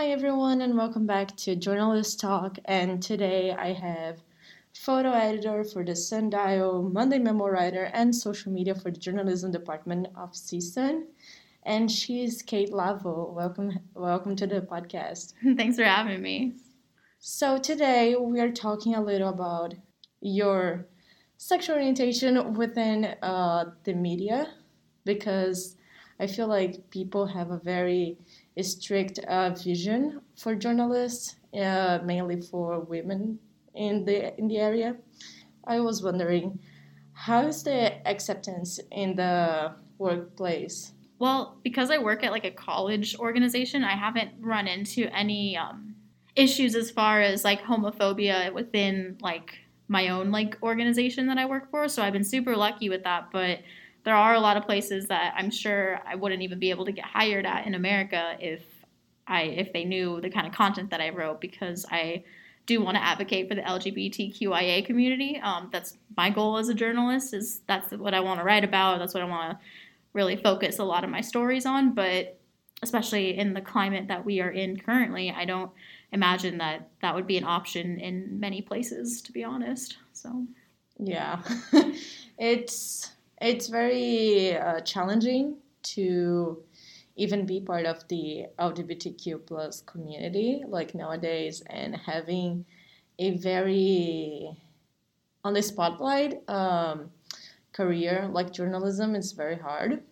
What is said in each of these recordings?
Hi, everyone, and welcome back to Journalist Talk. And today I have photo editor for the Sundial, Monday Memo writer, and social media for the journalism department of CSUN. And she's Kait Lavo. Welcome, welcome to the podcast. Thanks for having me. So today we are talking a little about your sexual orientation within uh, the media because I feel like people have a very strict uh, vision for journalists, uh, mainly for women in the in the area. I was wondering, how is the acceptance in the workplace? Well, because I work at like a college organization, I haven't run into any um, issues as far as like homophobia within like my own like organization that I work for. So I've been super lucky with that, but there are a lot of places that I'm sure I wouldn't even be able to get hired at in America if I if they knew the kind of content that I wrote because I do want to advocate for the LGBTQIA community. Um, that's my goal as a journalist. Is that's what I want to write about. That's what I want to really focus a lot of my stories on. But especially in the climate that we are in currently, I don't imagine that that would be an option in many places. To be honest, so yeah, it's it's very uh, challenging to even be part of the LGBTQ plus community like nowadays and having a very on the spotlight um, career like journalism is very hard.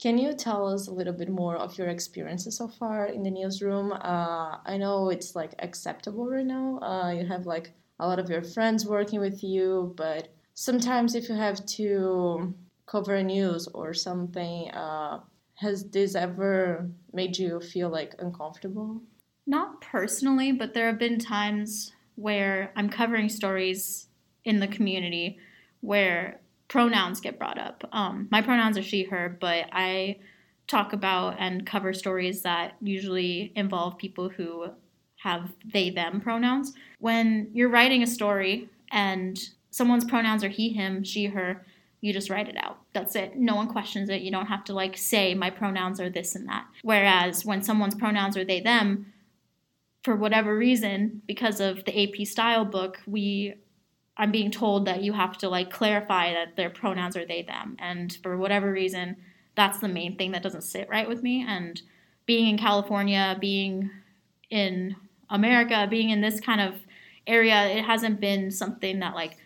Can you tell us a little bit more of your experiences so far in the newsroom? Uh, I know it's like acceptable right now. Uh, you have like a lot of your friends working with you, but sometimes if you have to cover news or something, uh, has this ever made you feel like uncomfortable? Not personally, but there have been times where I'm covering stories in the community where pronouns get brought up. Um, my pronouns are she, her, but I talk about and cover stories that usually involve people who have they, them pronouns. When you're writing a story and someone's pronouns are he, him, she, her, you just write it out. That's it. No one questions it. You don't have to like say my pronouns are this and that. Whereas when someone's pronouns are they, them, for whatever reason, because of the AP style book, we I'm being told that you have to like clarify that their pronouns are they, them. And for whatever reason, that's the main thing that doesn't sit right with me. And being in California, being in America, being in this kind of area, it hasn't been something that like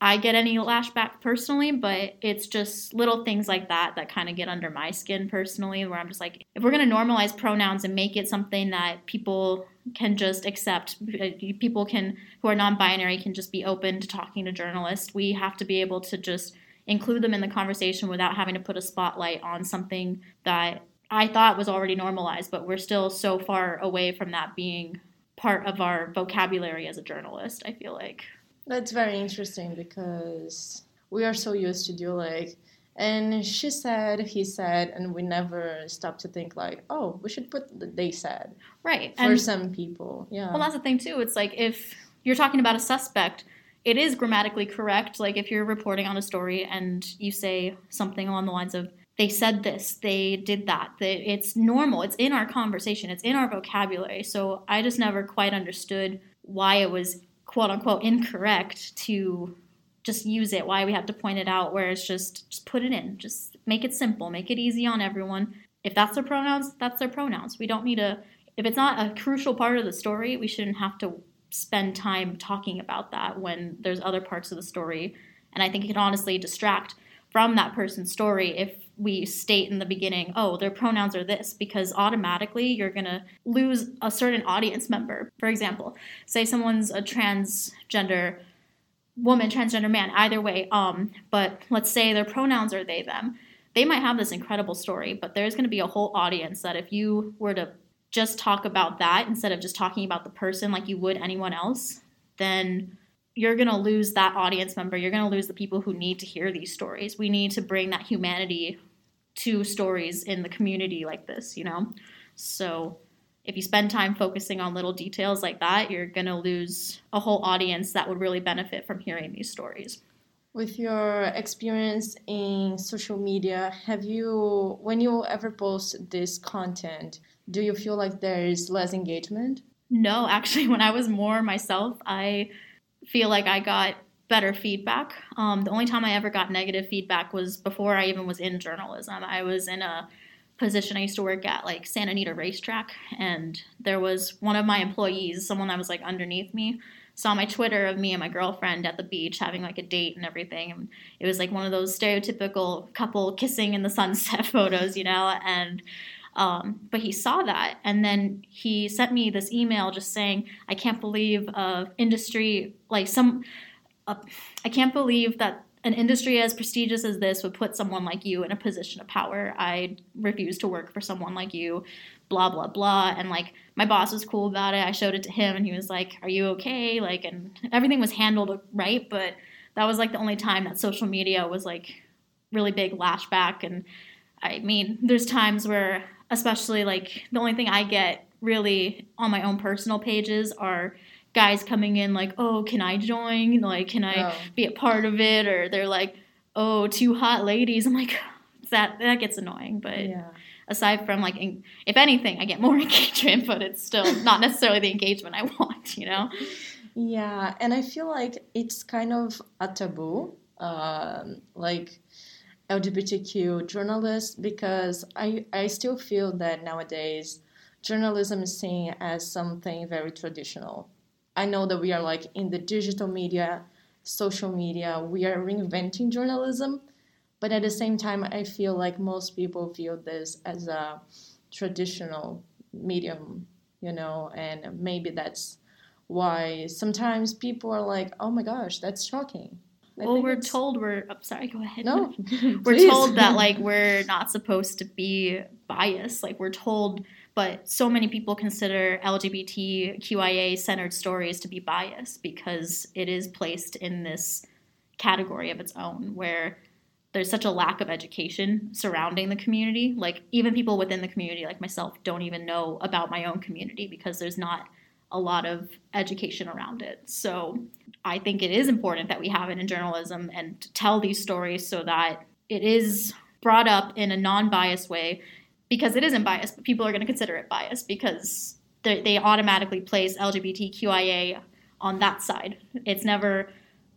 I get any lashback personally, but it's just little things like that that kind of get under my skin personally, where I'm just like, if we're going to normalize pronouns and make it something that people can just accept, uh, people can who are non-binary can just be open to talking to journalists. We have to be able to just include them in the conversation without having to put a spotlight on something that I thought was already normalized, but we're still so far away from that being part of our vocabulary as a journalist. I feel like. That's very interesting because we are so used to do like, and she said, he said, and we never stop to think like, oh, we should put the they said. Right. For and, some people. Yeah. Well, that's the thing too. It's like if you're talking about a suspect, it is grammatically correct. Like if you're reporting on a story and you say something along the lines of, they said this, they did that. It's normal. It's in our conversation. It's in our vocabulary. So I just never quite understood why it was quote unquote incorrect to just use it. Why we have to point it out where it's just just put it in. Just make it simple. Make it easy on everyone. If that's their pronouns that's their pronouns. We don't need to if it's not a crucial part of the story we shouldn't have to spend time talking about that when there's other parts of the story. And i think it can honestly distract from that person's story if we state in the beginning, oh, their pronouns are this, because automatically you're going to lose a certain audience member. For example, say someone's a transgender woman, transgender man, either way, um, but let's say their pronouns are they, them. They might have this incredible story, but there's going to be a whole audience that if you were to just talk about that instead of just talking about the person like you would anyone else, then you're going to lose that audience member. You're going to lose the people who need to hear these stories. We need to bring that humanity to stories in the community like this, you know? So if you spend time focusing on little details like that, you're going to lose a whole audience that would really benefit from hearing these stories. With your experience in social media, have you, when you ever post this content, do you feel like there is less engagement? No, actually, when I was more myself, I feel like I got better feedback. Um, the only time I ever got negative feedback was before I even was in journalism. I was in a position I used to work at, like Santa Anita Racetrack, and there was one of my employees, someone that was like underneath me, saw my Twitter of me and my girlfriend at the beach having like a date and everything. And it was like one of those stereotypical couple kissing in the sunset photos, you know, and um, but he saw that, and then he sent me this email just saying, "I can't believe uh, industry like some, uh, I can't believe that an industry as prestigious as this would put someone like you in a position of power. I refuse to work for someone like you." Blah blah blah, and like my boss was cool about it. I showed it to him, and he was like, "Are you okay?" Like, and everything was handled right, but that was like the only time that social media was like really big lashback and I mean, there's times where especially like the only thing I get really on my own personal pages are guys coming in like, "Oh, can I join? Like, can I oh. be a part of it?" Or they're like, "Oh, two hot ladies." I'm like, that that gets annoying. But yeah. aside from like, if anything, I get more engagement, but it's still not necessarily the engagement I want. You know? Yeah, and I feel like it's kind of a taboo. Um, like LGBTQ journalists because I, I still feel that nowadays journalism is seen as something very traditional. I know that we are like in the digital media, social media, we are reinventing journalism, but at the same time, I feel like most people view this as a traditional medium, you know, and maybe that's why sometimes people are like, oh my gosh, that's shocking I well, we're it's... told we're. Oh, sorry, go ahead. No, we're told that like we're not supposed to be biased. Like we're told, but so many people consider LGBTQIA centered stories to be biased because it is placed in this category of its own, where there's such a lack of education surrounding the community. Like even people within the community, like myself, don't even know about my own community because there's not a lot of education around it. So I think it is important that we have it in journalism and tell these stories so that it is brought up in a non-biased way because it isn't biased, but people are going to consider it biased because they automatically place LGBTQIA on that side. It's never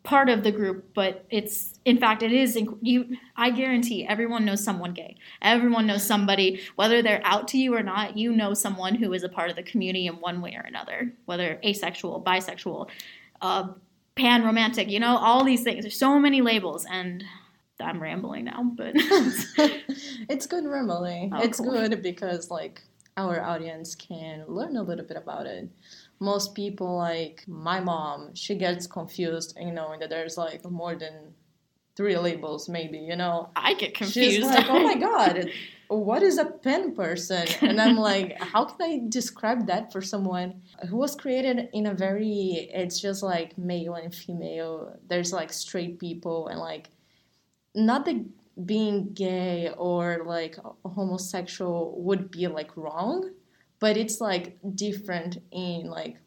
part of the group, but it's in fact it is. You, I guarantee everyone knows someone gay. Everyone knows somebody, whether they're out to you or not. You know someone who is a part of the community in one way or another, whether asexual, bisexual, uh, pan romantic. You know all these things. There's so many labels, and I'm rambling now, but it's good rambling. Oh, it's cool. good because like our audience can learn a little bit about it most people like my mom she gets confused you know that there's like more than three labels maybe you know? I get confused she's like oh my god what is a pen person? And i'm like how can i describe that for someone who was created in a very it's just like male and female there's like straight people and like not that being gay or like homosexual would be like wrong but it's like different in like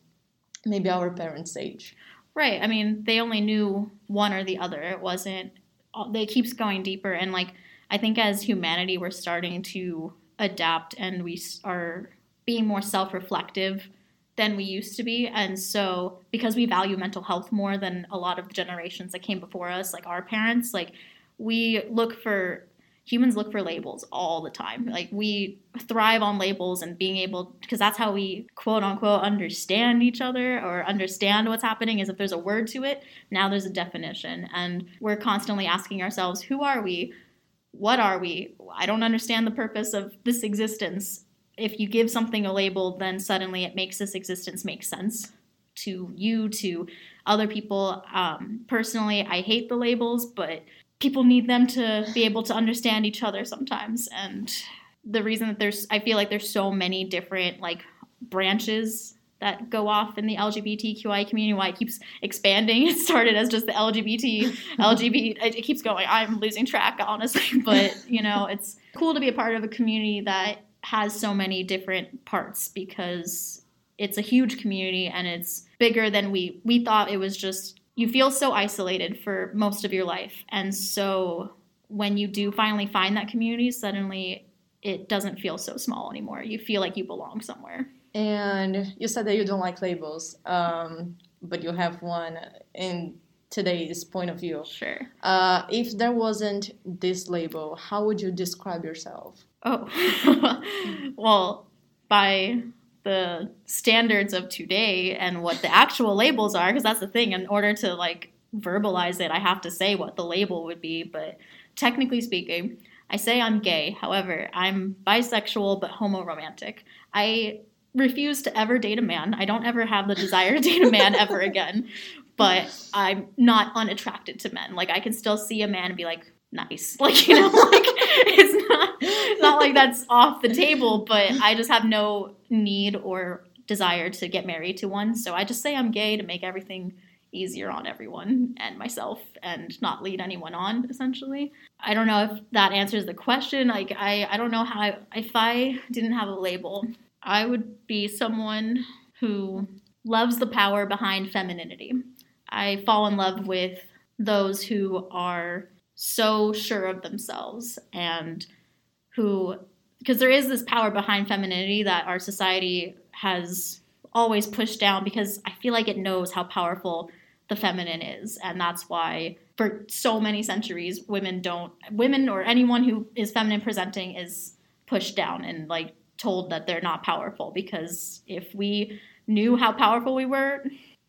maybe our parents' age. Right. I mean, they only knew one or the other. It wasn't. Uh, it keeps going deeper, and like I think as humanity, we're starting to adapt, and we are being more self-reflective than we used to be. And so, because we value mental health more than a lot of the generations that came before us, like our parents, like we look for humans look for labels all the time. Like we thrive on labels and being able because that's how we quote unquote understand each other or understand what's happening is if there's a word to it, now there's a definition and we're constantly asking ourselves, who are we? What are we? I don't understand the purpose of this existence. If you give something a label, then suddenly it makes this existence make sense to you, to other people. Um, personally, I hate the labels, but people need them to be able to understand each other sometimes and the reason that there's i feel like there's so many different like branches that go off in the LGBTQI community. Why it keeps expanding. It started as just the LGBT, LGBT. It keeps going. I'm losing track, honestly. But you know, it's cool to be a part of a community that has so many different parts because it's a huge community and it's bigger than we we thought. It was just you feel so isolated for most of your life. And so when you do finally find that community, suddenly it doesn't feel so small anymore. You feel like you belong somewhere. And you said that you don't like labels, um, but you have one in today's point of view. Sure. Uh, if there wasn't this label, how would you describe yourself? Oh, well, by the standards of today and what the actual labels are, because that's the thing. In order to like verbalize it, I have to say what the label would be. But technically speaking, I say I'm gay. However, I'm bisexual but homoromantic. I refuse to ever date a man. I don't ever have the desire to date a man ever again. But I'm not unattracted to men. Like I can still see a man and be like, nice. Like, you know, like it's not like that's off the table, but I just have no need or desire to get married to one. So I just say I'm gay to make everything easier on everyone and myself and not lead anyone on essentially. I don't know if that answers the question. Like i i don't know how I, if i didn't have a label i would be someone who loves the power behind femininity. I fall in love with those who are so sure of themselves and who because there is this power behind femininity that our society has always pushed down because I feel like it knows how powerful the feminine is and that's why for so many centuries women don't women or anyone who is feminine presenting is pushed down and like told that they're not powerful because if we knew how powerful we were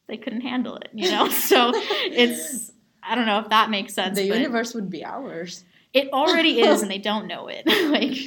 they couldn't handle it you know so it's i don't know if that makes sense The universe would be ours. It already is and they don't know it like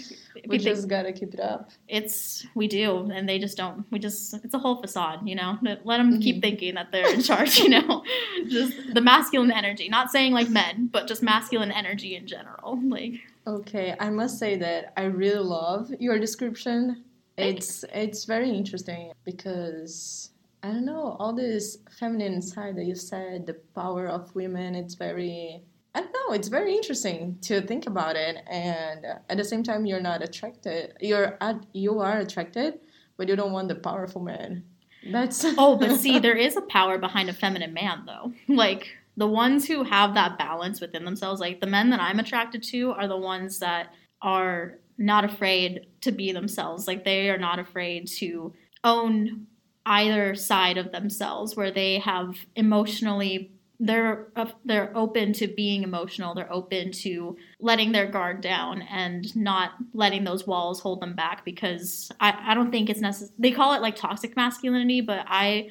We just gotta keep it up. it's we do and they just don't we just it's a whole facade you know let them keep Mhm. thinking that they're in charge you know just the masculine energy not saying like men but just masculine energy in general like Okay, I must say that I really love your description. It's it's very interesting because I don't know all this feminine side that you said, the power of women. It's very I don't know. It's very interesting to think about it, and at the same time, you're not attracted. You're at, you are attracted, but you don't want the powerful man. That's oh but see there is a power behind a feminine man though like the ones who have that balance within themselves like the men that i'm attracted to are the ones that are not afraid to be themselves like they are not afraid to own either side of themselves where they have emotionally they're uh, they're open to being emotional. They're open to letting their guard down and not letting those walls hold them back because i, I don't think it's necessary they call it like toxic masculinity but i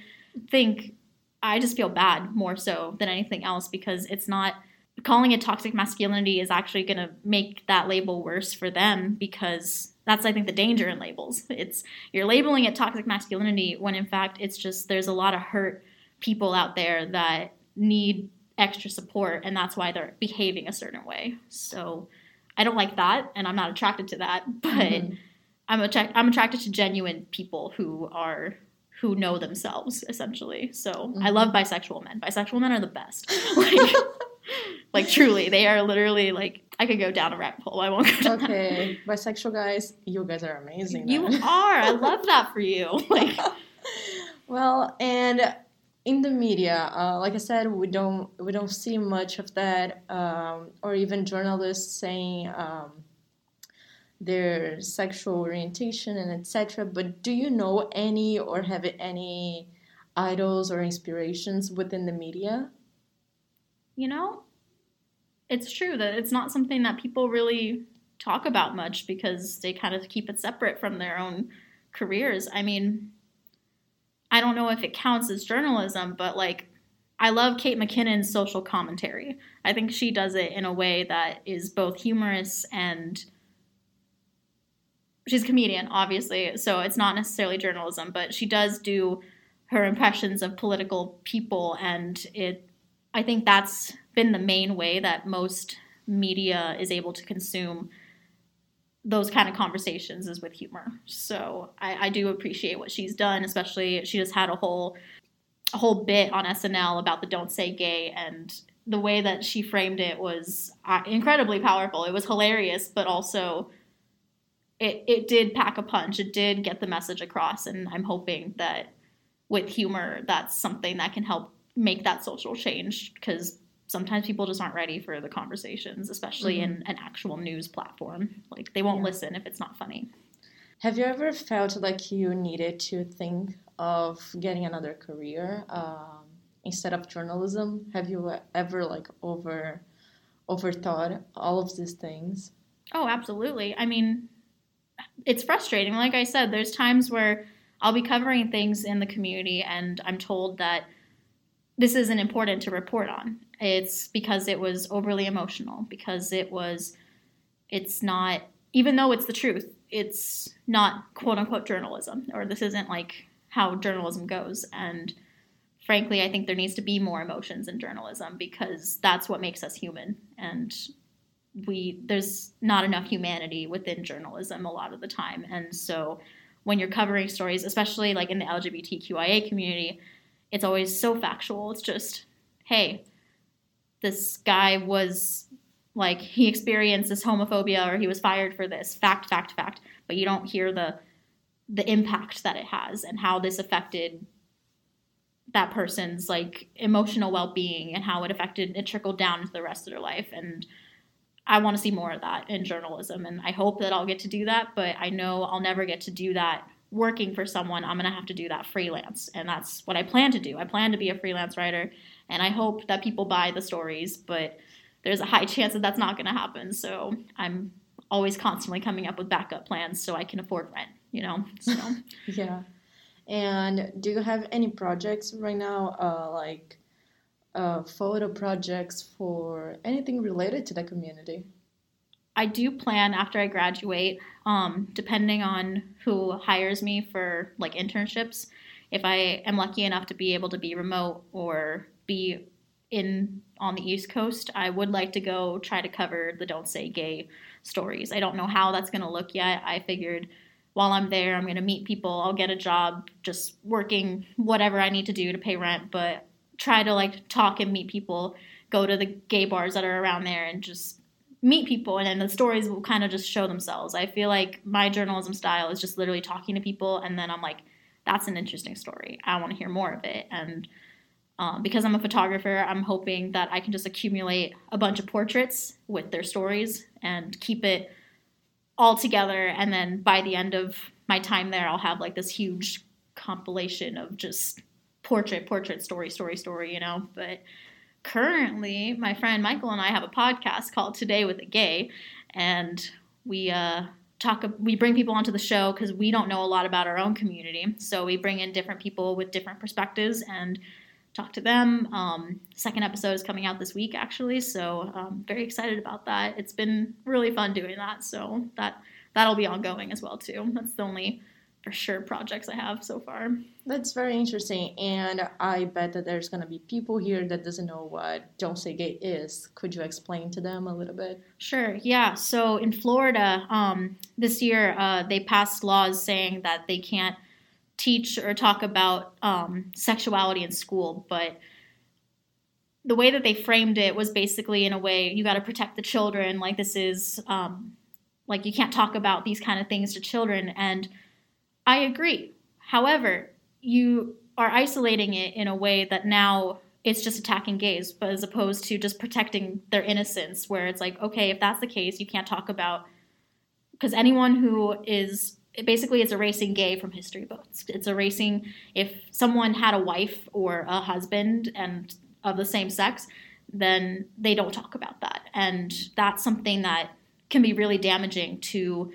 think i just feel bad more so than anything else because it's not calling it toxic masculinity is actually going to make that label worse for them because that's i think the danger in labels. It's you're labeling it toxic masculinity when in fact it's just there's a lot of hurt people out there that need extra support and that's why they're behaving a certain way so i don't like that and i'm not attracted to that but Mhm. i'm attract- i'm attracted to genuine people who are who know themselves essentially so i Mhm. love bisexual men bisexual men are the best like, like truly they are literally like i could go down a rabbit hole i won't go down okay, bisexual guys, you guys are amazing. you then. are i love that for you like well, and in the media, uh, like I said, we don't we don't see much of that, um, or even journalists saying um, their sexual orientation and etc. But do you know any or have any idols or inspirations within the media? you know, it's true that it's not something that people really talk about much because they kind of keep it separate from their own careers. I mean, I don't know if it counts as journalism, but like, I love Kate McKinnon's social commentary. I think she does it in a way that is both humorous and she's a comedian, obviously, so it's not necessarily journalism, but she does do her impressions of political people, and it. I think that's been the main way that most media is able to consume those kind of conversations is with humor. So I, I do appreciate what she's done, especially she just had a whole a whole bit on SNL about the "Don't Say Gay" and the way that she framed it was uh, incredibly powerful. It was hilarious, but also it it did pack a punch. It did get the message across, and I'm hoping that with humor, that's something that can help make that social change because sometimes people just aren't ready for the conversations, especially mm-hmm. in an actual news platform. Like they won't yeah. listen if it's not funny. Have you ever felt like you needed to think of getting another career um, instead of journalism? Have you ever like over overthought all of these things? Oh, absolutely. I mean, it's frustrating. Like I said, there's times where I'll be covering things in the community and I'm told that this isn't important to report on. It's because it was overly emotional, because it was, it's not, even though it's the truth, it's not quote unquote journalism, or this isn't like how journalism goes. And frankly, I think there needs to be more emotions in journalism because that's what makes us human. And we, there's not enough humanity within journalism a lot of the time. And so when you're covering stories, especially like in the LGBTQIA community, it's always so factual. It's just, hey, this guy was like he experienced this homophobia or he was fired for this. Fact, fact, fact. But you don't hear the the impact that it has and how this affected that person's like emotional well-being and how it affected it trickled down into the rest of their life and I want to see more of that in journalism and I hope that I'll get to do that but I know I'll never get to do that working for someone, I'm going to have to do that freelance. And that's what I plan to do. I plan to be a freelance writer, and I hope that people buy the stories, but there's a high chance that that's not going to happen. So I'm always constantly coming up with backup plans so I can afford rent, you know? So. yeah. And do you have any projects right now, uh, like uh, photo projects for anything related to the community? I do plan after I graduate, um, depending on who hires me for like internships. If I am lucky enough to be able to be remote or be in on the East Coast, I would like to go try to cover the Don't Say Gay stories. I don't know how that's going to look yet. I figured while I'm there, I'm going to meet people. I'll get a job just working whatever I need to do to pay rent, but try to like talk and meet people, go to the gay bars that are around there and just meet people and then the stories will kind of just show themselves. I feel like my journalism style is just literally talking to people and then I'm like, that's an interesting story. I want to hear more of it. And um, because I'm a photographer, I'm hoping that I can just accumulate a bunch of portraits with their stories and keep it all together. And then by the end of my time there, I'll have like this huge compilation of just portrait, portrait, story, story, story, you know. But currently, my friend Michael and I have a podcast called Today with a Gay, and we uh, talk. We bring people onto the show because we don't know a lot about our own community, so we bring in different people with different perspectives and talk to them. Um, second episode is coming out this week, actually, so um, very excited about that. It's been really fun doing that, so that that'll be ongoing as well too. That's the only for sure projects I have so far. That's very interesting, and I bet that there's gonna be people here that doesn't know what "Don't Say Gay" is. Could you explain to them a little bit? Sure. Yeah. So in Florida, um, this year uh, they passed laws saying that they can't teach or talk about um, sexuality in school, but the way that they framed it was basically in a way you got to protect the children. Like this is um, like you can't talk about these kind of things to children and I agree. However, you are isolating it in a way that now it's just attacking gays, but as opposed to just protecting their innocence, where it's like, okay, if that's the case, you can't talk about because anyone who is basically it's erasing gay from history books. It's erasing if someone had a wife or a husband and of the same sex, then they don't talk about that, and that's something that can be really damaging to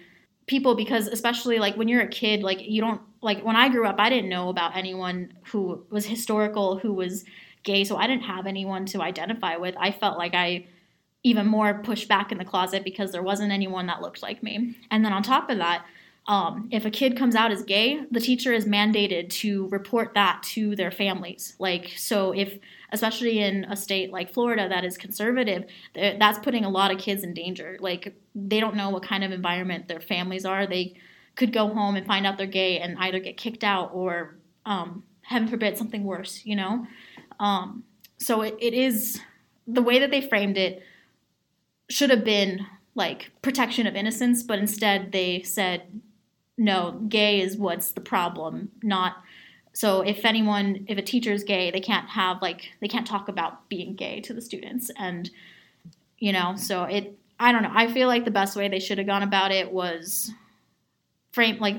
people because especially like when you're a kid like you don't like when i grew up i didn't know about anyone who was historical who was gay so i didn't have anyone to identify with. I felt like i even more pushed back in the closet because there wasn't anyone that looked like me. And then on top of that um, if a kid comes out as gay the teacher is mandated to report that to their families like so if especially in a state like Florida that is conservative, that's putting a lot of kids in danger. Like they don't know what kind of environment their families are. They could go home and find out they're gay and either get kicked out or, um, heaven forbid, something worse. You know, um, so it, it is the way that they framed it should have been like protection of innocence, but instead they said no, gay is what's the problem, not So if anyone, if a teacher is gay, they can't have like they can't talk about being gay to the students, and you know, so it. I don't know. I feel like the best way they should have gone about it was frame like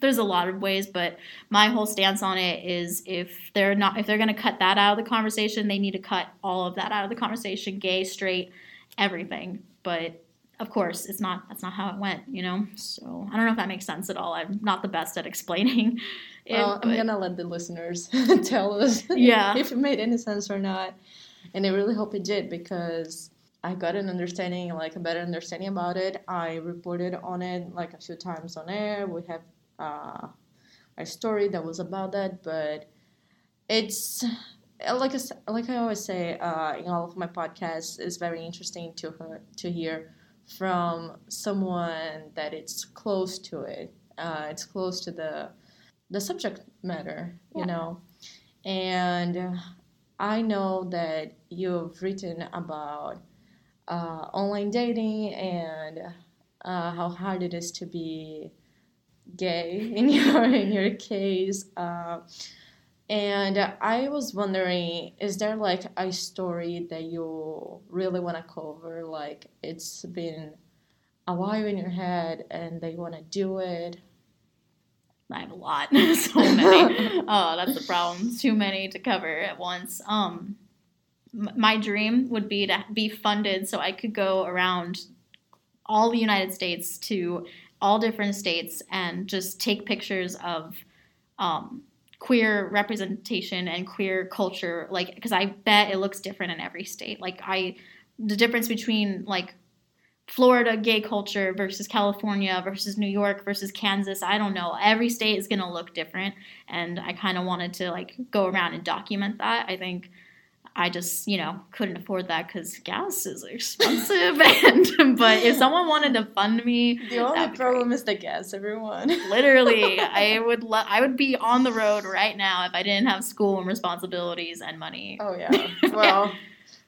there's a lot of ways, but my whole stance on it is if they're not if they're going to cut that out of the conversation, they need to cut all of that out of the conversation, gay, straight, everything. But of course, it's not that's not how it went, you know. So I don't know if that makes sense at all. I'm not the best at explaining. It, well, I'm but- gonna let the listeners tell us Yeah. if it made any sense or not. And I really hope it did because I got an understanding, like a better understanding about it. I reported on it like a few times on air. We have uh, a story that was about that, but it's like I, like I always say uh, in all of my podcasts, it's very interesting to hear, to hear from someone that it's close to it. Uh, it's close to the the subject matter, you Yeah. know. And uh, I know that you've written about uh, online dating and uh, how hard it is to be gay in your in your case. And I was wondering, is there like a story that you really want to cover? Like it's been a while in your head and you want to do it? I have a lot, so many. oh, that's the problem. Too many to cover at once. Um, my dream would be to be funded so I could go around all the United States to all different states and just take pictures of um, queer representation and queer culture. Like, because I bet it looks different in every state. Like, I the difference between like Florida gay culture versus California versus New York versus Kansas. I don't know. Every state is going to look different. And I kind of wanted to like go around and document that. I think I just, you know, couldn't afford that because gas is expensive. and, but if someone wanted to fund me, The only problem is the gas, everyone. literally, I would, lo- I would be on the road right now if I didn't have school and responsibilities and money. Oh yeah. Well,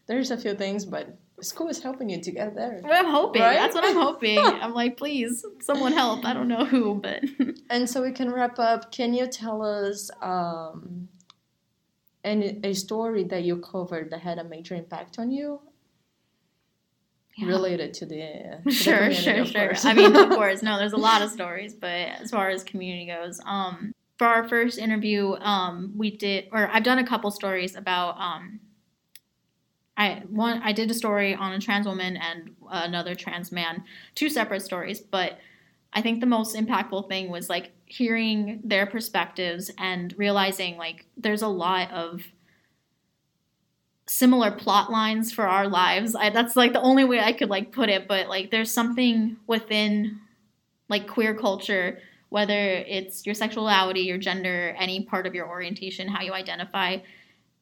there's a few things, but school is helping you to get there. I'm hoping. Right? That's what I'm hoping. I'm like, please, someone help. I don't know who, but And so we can wrap up. Can you tell us um, any a story that you covered that had a major impact on you Yeah. related to the, to sure, community, sure, sure. I mean, of course, no, there's a lot of stories, but as far as community goes, um, for our first interview, um, we did, or I've done a couple stories about, um, I one I did a story on a trans woman and another trans man, two separate stories, but I think the most impactful thing was like hearing their perspectives and realizing like there's a lot of similar plot lines for our lives. I, that's like the only way I could like put it, but like there's something within like queer culture, whether it's your sexuality, your gender, any part of your orientation, how you identify,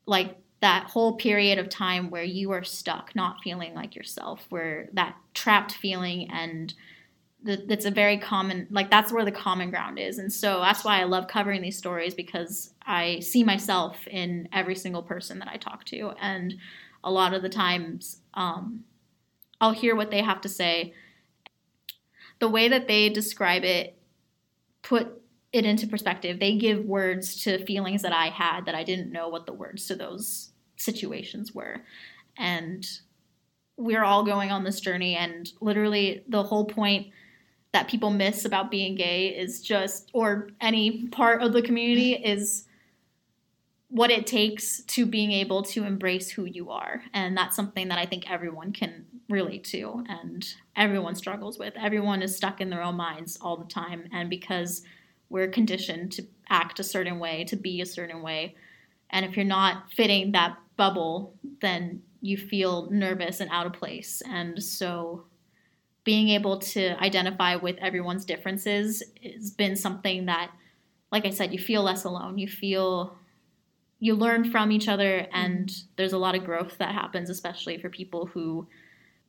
like that whole period of time where you are stuck, not feeling like yourself, where that trapped feeling and th- that's a very common like that's where the common ground is. And so that's why i love covering these stories because i see myself in every single person that i talk to. And a lot of the times um, i'll hear what they have to say. The way that they describe it put it into perspective. They give words to feelings that i had that i didn't know what the words to those situations were. And we're all going on this journey and literally the whole point that people miss about being gay is just or any part of the community is what it takes to being able to embrace who you are. And that's something that i think everyone can relate to and everyone struggles with. Everyone is stuck in their own minds all the time. And because we're conditioned to act a certain way to be a certain way and if you're not fitting that bubble then you feel nervous and out of place. And so being able to identify with everyone's differences has been something that like i said you feel less alone you feel you learn from each other and there's a lot of growth that happens especially for people who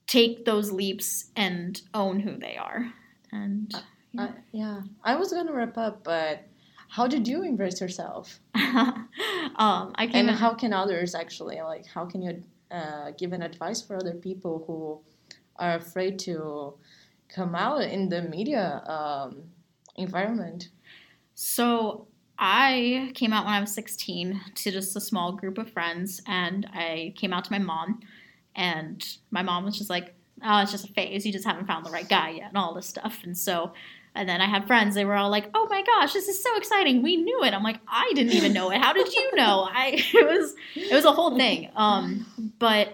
take those leaps and own who they are and Uh, yeah, I was gonna wrap up, but how did you embrace yourself? um, i And can how can others actually like? How can you uh, give an advice for other people who are afraid to come out in the media um, environment? So I came out when I was 16 to just a small group of friends, and I came out to my mom, and my mom was just like, "Oh, it's just a phase. You just haven't found the right guy yet," and all this stuff. And so, and then I had friends. They were all like, "Oh my gosh, this is so exciting. We knew it." I'm like, "I didn't even know it. How did you know?" I it was it was a whole thing. Um, but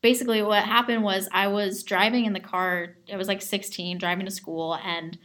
basically, what happened was I was driving in the car. I was like 16, driving to school, and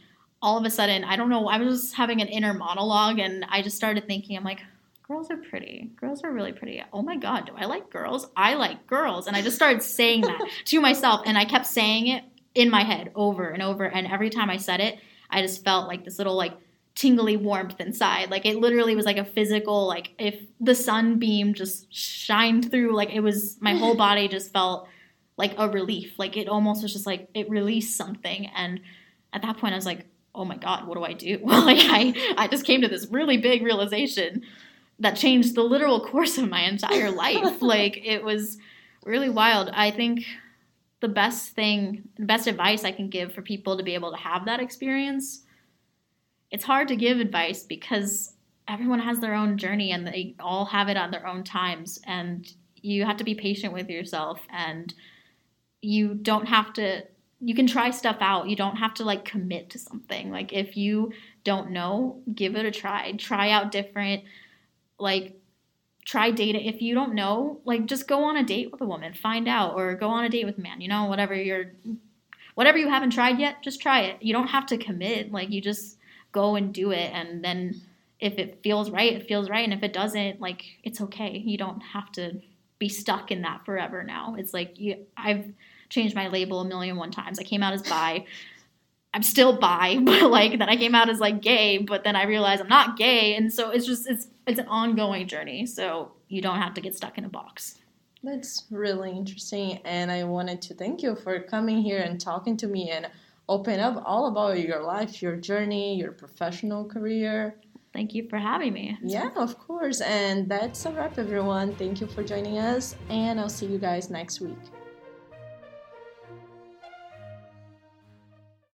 all of a sudden, I don't know, I was having an inner monologue and I just started thinking, I'm like, girls are pretty. Girls are really pretty. Oh my God, do I like girls? I like girls. And I just started saying that to myself and I kept saying it in my head over and over. And every time I said it, I just felt like this little like tingly warmth inside. Like it literally was like a physical, like if the sunbeam just shined through, like it was, my whole body just felt like a relief. Like it almost was just like it released something. And at that point, I was like, oh my god what do i do Well like i i just came to this really big realization that changed the literal course of my entire life like it was really wild i think the best thing best advice i can give for people to be able to have that experience it's hard to give advice because everyone has their own journey and they all have it on their own times and you have to be patient with yourself and you don't have to you can try stuff out. You don't have to like commit to something. Like if you don't know, give it a try. Try out different like try dating if you don't know, like just go on a date with a woman, find out or go on a date with a man, you know, whatever you're whatever you haven't tried yet, just try it. You don't have to commit. Like you just go and do it and then if it feels right, it feels right and if it doesn't, like it's okay. You don't have to be stuck in that forever now. It's like you I've changed my label a million one times. I came out as bi. I'm still bi, but like then I came out as like gay, but then I realized I'm not gay, and so it's just it's it's an ongoing journey. So you don't have to get stuck in a box. That's really interesting, and I wanted to thank you for coming here and talking to me and open up all about your life, your journey, your professional career. Thank you for having me. Yeah, of course. And that's a wrap, everyone. Thank you for joining us, and I'll see you guys next week.